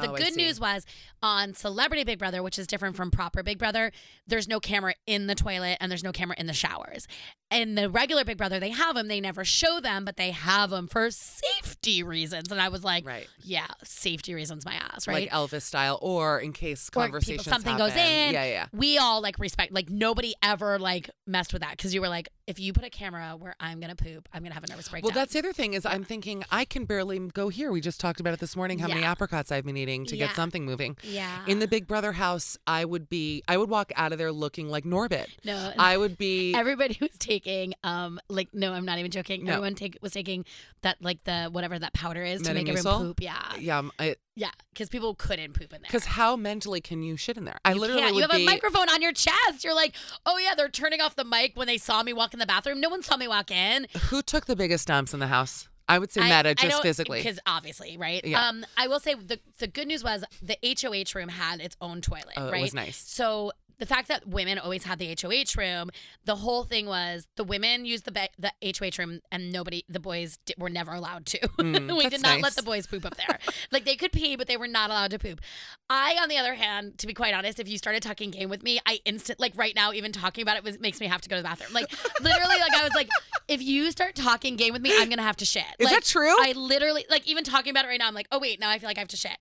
the Oh, good news was on Celebrity Big Brother, which is different from proper Big Brother, there's no camera in the toilet and there's no camera in the showers. And the regular Big Brother, they have them. They never show them, but they have them for safety reasons. And I was like, Right. yeah, safety reasons, my ass, right? Like Elvis style, or in case Or people- conversations something goes in. Yeah, yeah. We all like respect, like nobody ever like messed with that because you were like, if you put a camera where I'm gonna poop, I'm gonna have a nervous breakdown. Well, that's the other thing is I'm thinking I can barely go here. We just talked about it this morning. How many apricots I've been eating to Yeah. get something moving. yeah. In the Big Brother house, I would be. I would walk out of there looking like Norbit. no, I would be. everybody was taking um like no i'm not even joking No. everyone take was taking that like the whatever that powder is to make everyone poop yeah yeah, because yeah because people couldn't poop in there Because how mentally can you shit in there? I you literally can't. you have be. a microphone on your chest you're like oh yeah they're turning off the mic when they saw me walk in the bathroom no one saw me walk in Who took the biggest dumps in the house? I would say I- Meta, I just don't- physically. because obviously right Yeah. um i will say the the good news was the hoh room had its own toilet Oh, it right was nice. so the fact that women always had the HOH room, the whole thing was the women used the be- the HOH room and nobody, the boys di- were never allowed to. Mm, we did not nice. let the boys poop up there. like they could pee, but they were not allowed to poop. I, on the other hand, to be quite honest, if you started talking game with me, I instant like right now, even talking about it was, makes me have to go to the bathroom. Like literally, like I was like, if you start talking game with me, I'm gonna have to shit. Is like, that true? I literally like even talking about it right now. I'm like, oh wait, now I feel like I have to shit.